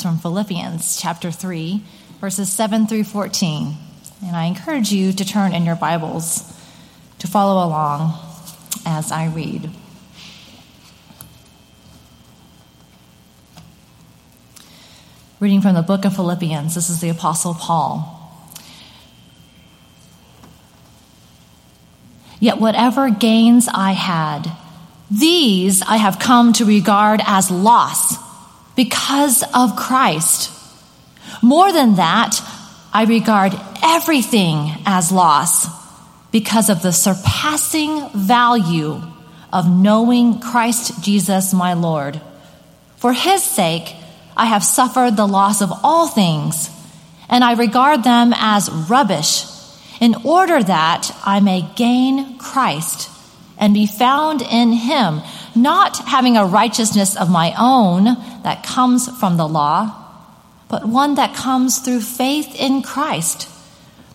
from Philippians chapter 3, verses 7 through 14. And I encourage you to turn in your Bibles to follow along as I read. Reading from the book of Philippians, this is the Apostle Paul. Yet whatever gains I had, these I have come to regard as loss because of Christ. More than that, I regard everything as loss because of the surpassing value of knowing Christ Jesus my Lord. For his sake, I have suffered the loss of all things, and I regard them as rubbish in order that I may gain Christ and be found in him, not having a righteousness of my own that comes from the law, but one that comes through faith in Christ,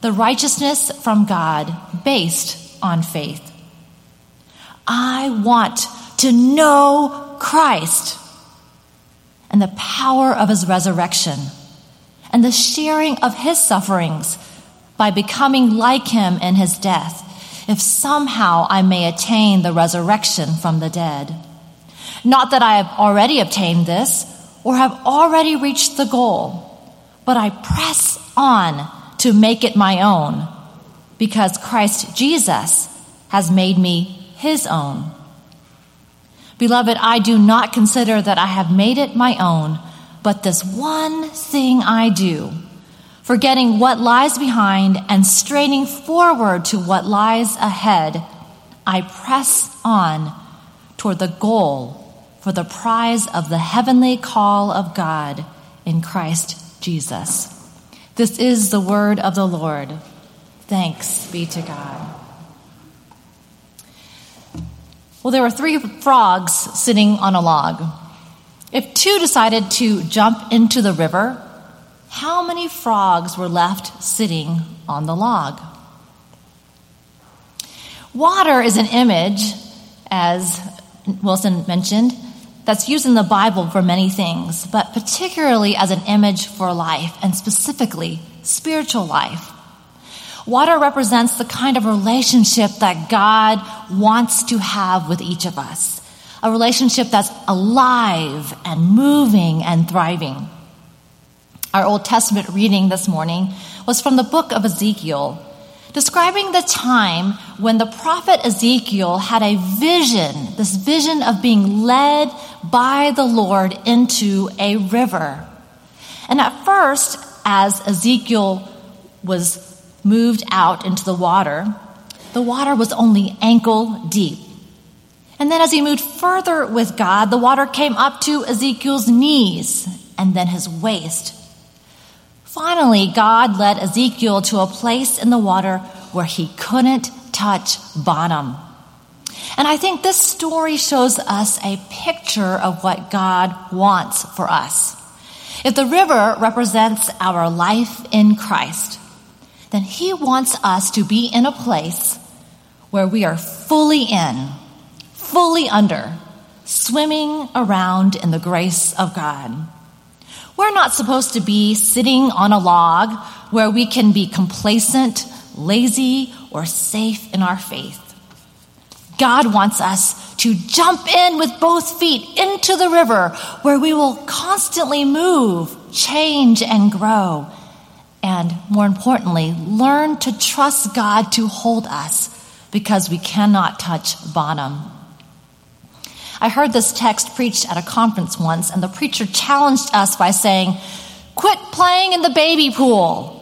the righteousness from God based on faith. I want to know Christ and the power of his resurrection and the sharing of his sufferings by becoming like him in his death if somehow I may attain the resurrection from the dead. Not that I have already obtained this or have already reached the goal, but I press on to make it my own because Christ Jesus has made me his own. Beloved, I do not consider that I have made it my own, but this one thing I do forgetting what lies behind and straining forward to what lies ahead, I press on toward the goal for the prize of the heavenly call of God in Christ Jesus. This is the word of the Lord. Thanks be to God. Well, there were three frogs sitting on a log. If two decided to jump into the river, how many frogs were left sitting on the log? Water is an image, as Wilson mentioned, that's used in the Bible for many things, but particularly as an image for life, and specifically spiritual life. Water represents the kind of relationship that God wants to have with each of us. A relationship that's alive and moving and thriving. Our Old Testament reading this morning was from the book of Ezekiel, describing the time when the prophet Ezekiel had a vision, this vision of being led by the Lord into a river. And at first, as Ezekiel was moved out into the water, the water was only ankle deep. And then as he moved further with God, the water came up to Ezekiel's knees and then his waist. Finally, God led Ezekiel to a place in the water where he couldn't touch bottom. And I think this story shows us a picture of what God wants for us. If the river represents our life in Christ, then he wants us to be in a place where we are fully in, fully under, swimming around in the grace of God. We're not supposed to be sitting on a log where we can be complacent, lazy, or safe in our faith. God wants us to jump in with both feet into the river where we will constantly move, change, and grow. And more importantly, learn to trust God to hold us because we cannot touch bottom. I heard this text preached at a conference once, and the preacher challenged us by saying, Quit playing in the baby pool.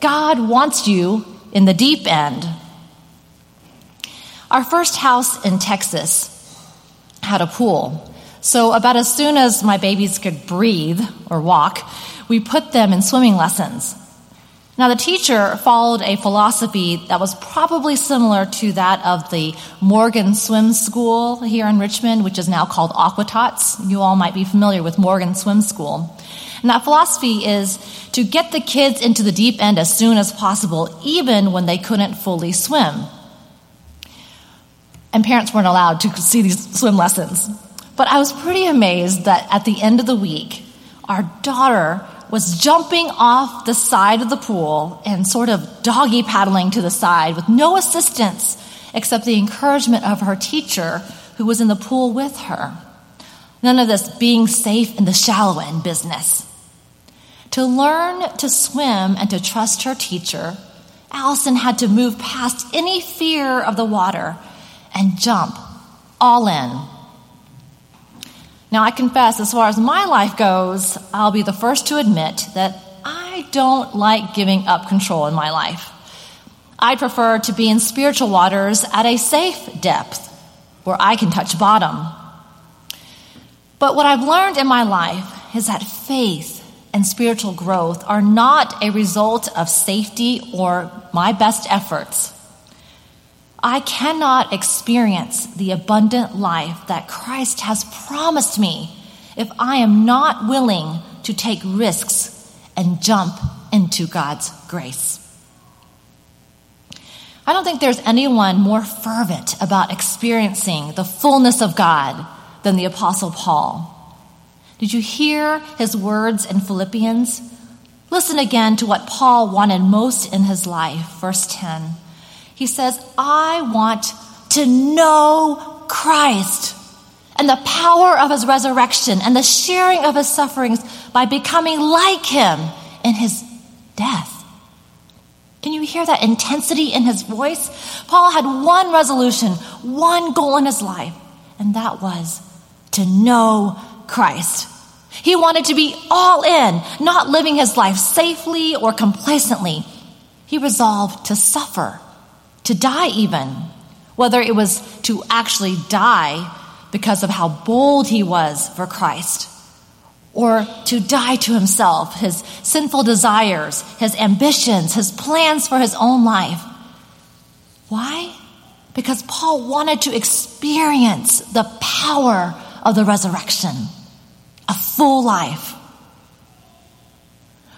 God wants you in the deep end. Our first house in Texas had a pool. So, about as soon as my babies could breathe or walk, we put them in swimming lessons. Now, the teacher followed a philosophy that was probably similar to that of the Morgan Swim School here in Richmond, which is now called Aquatots. You all might be familiar with Morgan Swim School. And that philosophy is to get the kids into the deep end as soon as possible, even when they couldn't fully swim. And parents weren't allowed to see these swim lessons. But I was pretty amazed that at the end of the week, our daughter was jumping off the side of the pool and sort of doggy paddling to the side with no assistance except the encouragement of her teacher who was in the pool with her. None of this being safe in the shallow end business. To learn to swim and to trust her teacher, Allison had to move past any fear of the water and jump all in. Now, I confess, as far as my life goes, I'll be the first to admit that I don't like giving up control in my life. I prefer to be in spiritual waters at a safe depth where I can touch bottom. But what I've learned in my life is that faith and spiritual growth are not a result of safety or my best efforts. I cannot experience the abundant life that Christ has promised me if I am not willing to take risks and jump into God's grace. I don't think there's anyone more fervent about experiencing the fullness of God than the Apostle Paul. Did you hear his words in Philippians? Listen again to what Paul wanted most in his life, verse 10. He says, I want to know Christ and the power of his resurrection and the sharing of his sufferings by becoming like him in his death. Can you hear that intensity in his voice? Paul had one resolution, one goal in his life, and that was to know Christ. He wanted to be all in, not living his life safely or complacently. He resolved to suffer to die even, whether it was to actually die because of how bold he was for Christ, or to die to himself, his sinful desires, his ambitions, his plans for his own life. Why? Because Paul wanted to experience the power of the resurrection, a full life.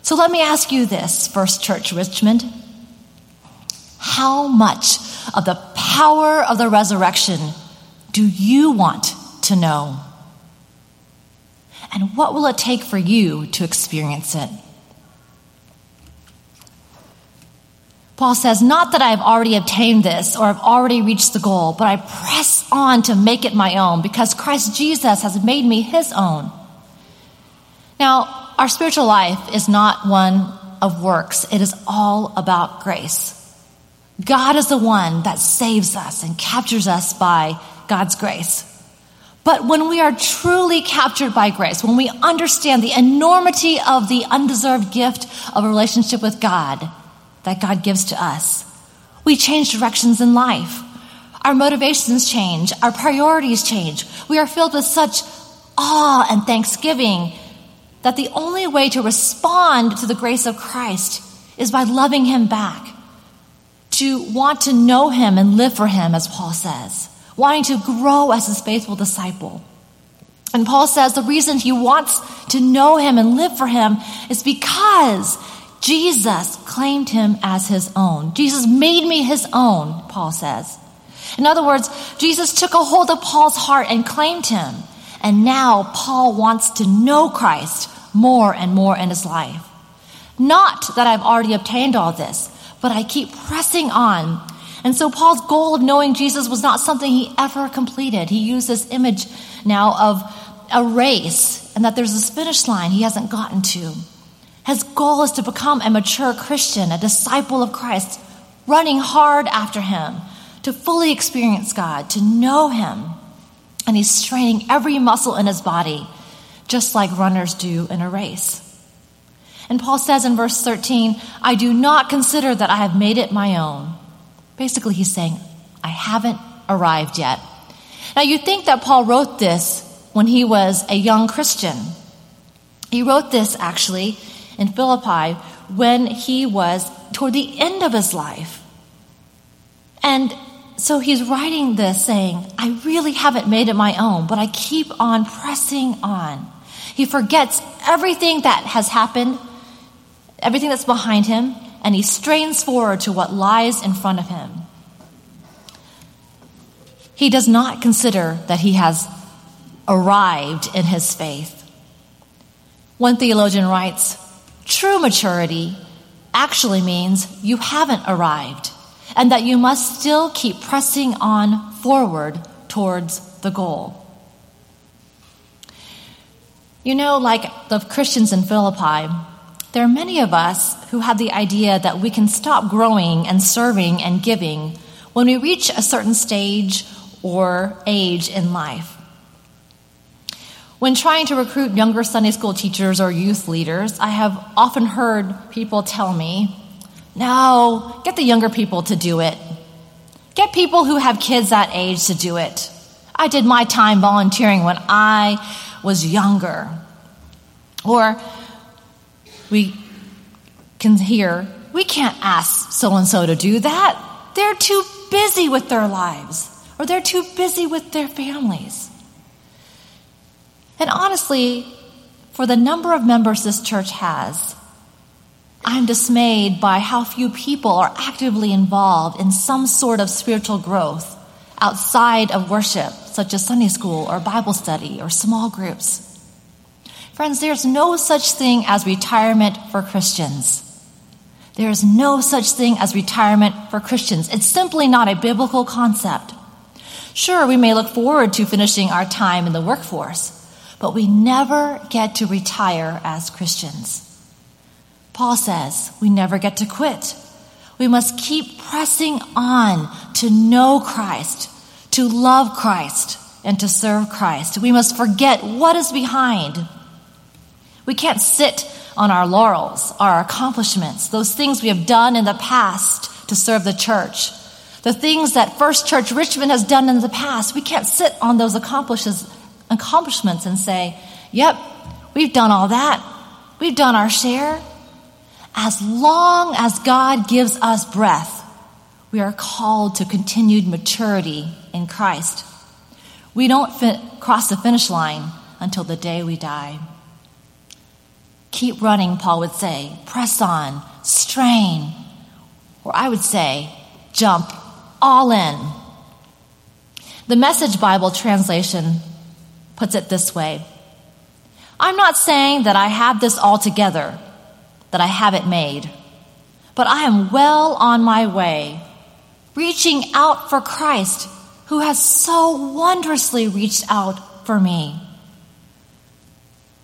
So let me ask you this, First Church Richmond. How much of the power of the resurrection do you want to know? And what will it take for you to experience it? Paul says, Not that I've already obtained this or I've already reached the goal, but I press on to make it my own because Christ Jesus has made me his own. Now, our spiritual life is not one of works, it is all about grace. God is the one that saves us and captures us by God's grace. But when we are truly captured by grace, when we understand the enormity of the undeserved gift of a relationship with God that God gives to us, we change directions in life. Our motivations change, our priorities change. We are filled with such awe and thanksgiving that the only way to respond to the grace of Christ is by loving Him back to want to know him and live for him, as Paul says, wanting to grow as his faithful disciple. And Paul says the reason he wants to know him and live for him is because Jesus claimed him as his own. Jesus made me his own, Paul says. In other words, Jesus took a hold of Paul's heart and claimed him. And now Paul wants to know Christ more and more in his life. Not that I've already obtained all this, but I keep pressing on. And so Paul's goal of knowing Jesus was not something he ever completed. He used this image now of a race and that there's this finish line he hasn't gotten to. His goal is to become a mature Christian, a disciple of Christ, running hard after him, to fully experience God, to know him. And he's straining every muscle in his body, just like runners do in a race. And Paul says in verse 13, I do not consider that I have made it my own. Basically, he's saying, I haven't arrived yet. Now, you think that Paul wrote this when he was a young Christian. He wrote this actually in Philippi when he was toward the end of his life. And so he's writing this saying, I really haven't made it my own, but I keep on pressing on. He forgets everything that has happened everything that's behind him, and he strains forward to what lies in front of him. He does not consider that he has arrived in his faith. One theologian writes True maturity actually means you haven't arrived and that you must still keep pressing on forward towards the goal. You know, like the Christians in Philippi, there are many of us who have the idea that we can stop growing and serving and giving when we reach a certain stage or age in life. When trying to recruit younger Sunday school teachers or youth leaders, I have often heard people tell me, no, get the younger people to do it. Get people who have kids that age to do it. I did my time volunteering when I was younger. Or we can hear, we can't ask so and so to do that. They're too busy with their lives, or they're too busy with their families. And honestly, for the number of members this church has, I'm dismayed by how few people are actively involved in some sort of spiritual growth outside of worship, such as Sunday school or Bible study or small groups. Friends, there's no such thing as retirement for Christians. There is no such thing as retirement for Christians. It's simply not a biblical concept. Sure, we may look forward to finishing our time in the workforce, but we never get to retire as Christians. Paul says we never get to quit. We must keep pressing on to know Christ, to love Christ, and to serve Christ. We must forget what is behind. We can't sit on our laurels, our accomplishments, those things we have done in the past to serve the church, the things that First Church Richmond has done in the past. We can't sit on those accomplishments and say, yep, we've done all that. We've done our share. As long as God gives us breath, we are called to continued maturity in Christ. We don't cross the finish line until the day we die. Keep running, Paul would say. Press on, strain. Or I would say, jump all in. The Message Bible translation puts it this way I'm not saying that I have this all together, that I have it made, but I am well on my way, reaching out for Christ, who has so wondrously reached out for me.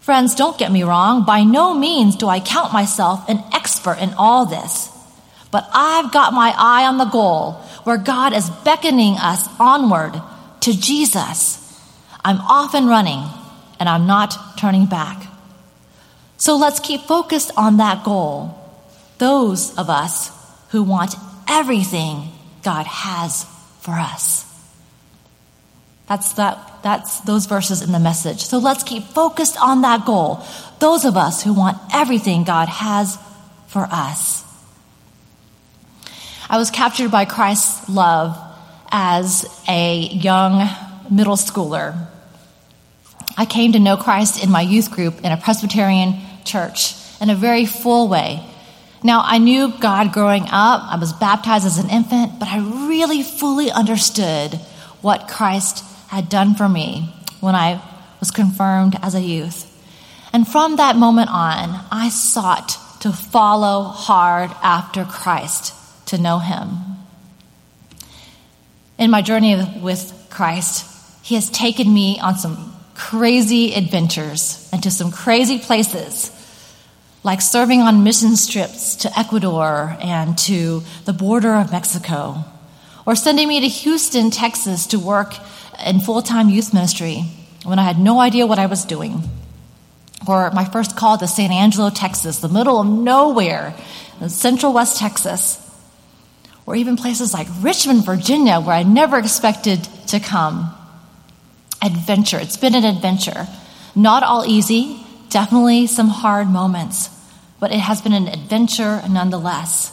Friends, don't get me wrong. By no means do I count myself an expert in all this. But I've got my eye on the goal where God is beckoning us onward to Jesus. I'm off and running, and I'm not turning back. So let's keep focused on that goal. Those of us who want everything God has for us. That's that that's those verses in the message. So let's keep focused on that goal. Those of us who want everything God has for us. I was captured by Christ's love as a young middle schooler. I came to know Christ in my youth group in a Presbyterian church in a very full way. Now, I knew God growing up. I was baptized as an infant, but I really fully understood what Christ had done for me when I was confirmed as a youth. And from that moment on, I sought to follow hard after Christ, to know him. In my journey with Christ, he has taken me on some crazy adventures and to some crazy places, like serving on mission trips to Ecuador and to the border of Mexico, or sending me to Houston, Texas to work in full time youth ministry when I had no idea what I was doing. Or my first call to San Angelo, Texas, the middle of nowhere in central West Texas. Or even places like Richmond, Virginia, where I never expected to come adventure. It's been an adventure. Not all easy, definitely some hard moments, but it has been an adventure nonetheless.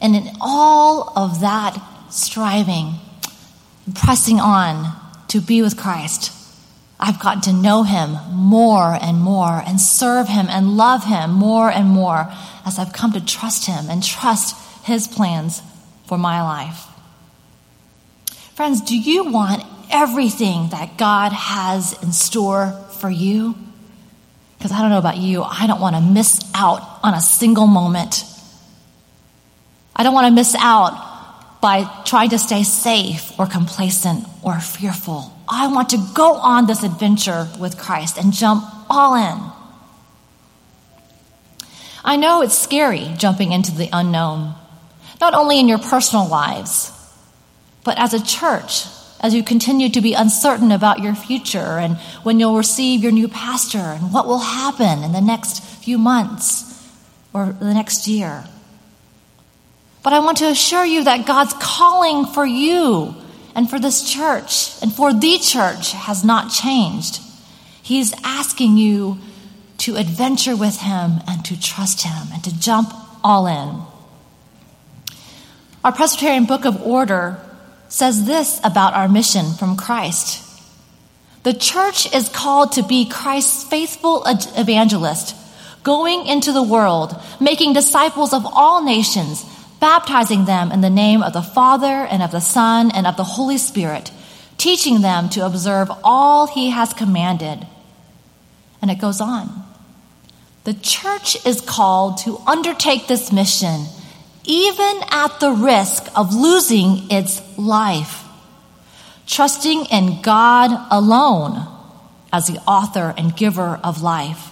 And in all of that striving, pressing on to be with Christ, I've gotten to know him more and more and serve him and love him more and more as I've come to trust him and trust his plans for my life. Friends, do you want everything that God has in store for you? Because I don't know about you, I don't want to miss out on a single moment. I don't want to miss out by trying to stay safe or complacent or fearful. I want to go on this adventure with Christ and jump all in. I know it's scary jumping into the unknown, not only in your personal lives, but as a church, as you continue to be uncertain about your future and when you'll receive your new pastor and what will happen in the next few months or the next year. But I want to assure you that God's calling for you and for this church and for the church has not changed. He's asking you to adventure with Him and to trust Him and to jump all in. Our Presbyterian Book of Order says this about our mission from Christ. The church is called to be Christ's faithful evangelist, going into the world, making disciples of all nations, baptizing them in the name of the Father and of the Son and of the Holy Spirit, teaching them to observe all he has commanded. And it goes on. The church is called to undertake this mission even at the risk of losing its life, trusting in God alone as the author and giver of life,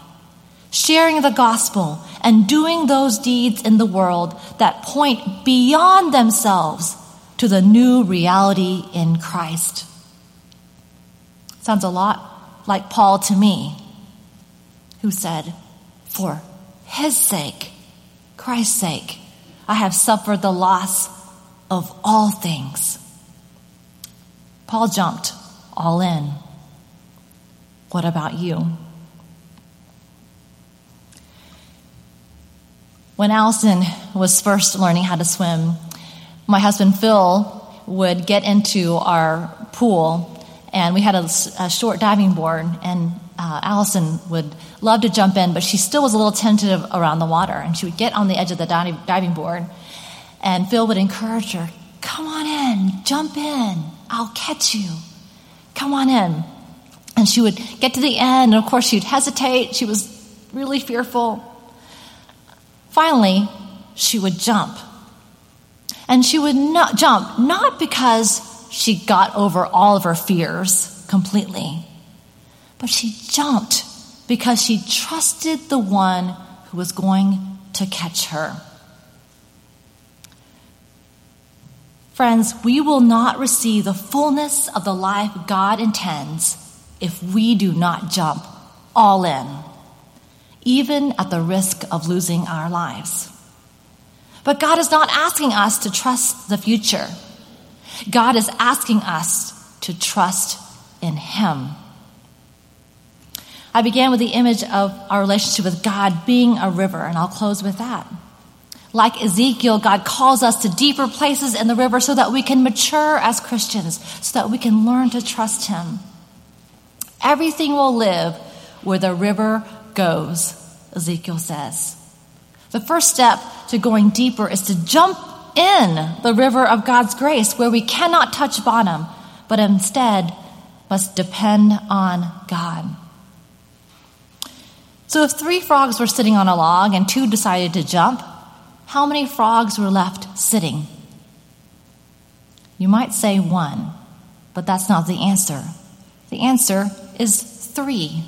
sharing the gospel and doing those deeds in the world that point beyond themselves to the new reality in Christ. Sounds a lot like Paul to me, who said, For his sake, Christ's sake, I have suffered the loss of all things. Paul jumped all in. What about you? When Allison was first learning how to swim, my husband Phil would get into our pool, and we had a, a short diving board, and uh, Allison would love to jump in, but she still was a little tentative around the water. And she would get on the edge of the diving board, and Phil would encourage her, Come on in, jump in, I'll catch you. Come on in. And she would get to the end, and of course, she'd hesitate. She was really fearful. Finally, she would jump. And she would not jump, not because she got over all of her fears completely, but she jumped because she trusted the one who was going to catch her. Friends, we will not receive the fullness of the life God intends if we do not jump all in, even at the risk of losing our lives. But God is not asking us to trust the future. God is asking us to trust in Him. I began with the image of our relationship with God being a river, and I'll close with that. Like Ezekiel, God calls us to deeper places in the river so that we can mature as Christians, so that we can learn to trust Him. Everything will live where the river goes, Ezekiel says. The first step to going deeper is to jump in the river of God's grace where we cannot touch bottom, but instead must depend on God. So if three frogs were sitting on a log and two decided to jump, how many frogs were left sitting? You might say one, but that's not the answer. The answer is three.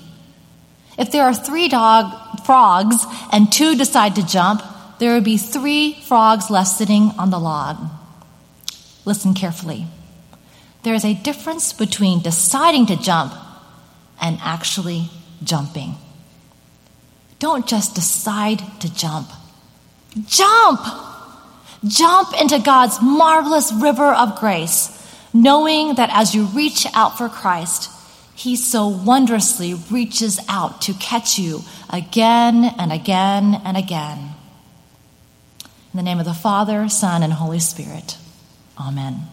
If there are three dog frogs and two decide to jump, there would be three frogs left sitting on the log. Listen carefully. There is a difference between deciding to jump and actually jumping. Don't just decide to jump. Jump! Jump into God's marvelous river of grace, knowing that as you reach out for Christ, He so wondrously reaches out to catch you again and again and again. In the name of the Father, Son, and Holy Spirit. Amen.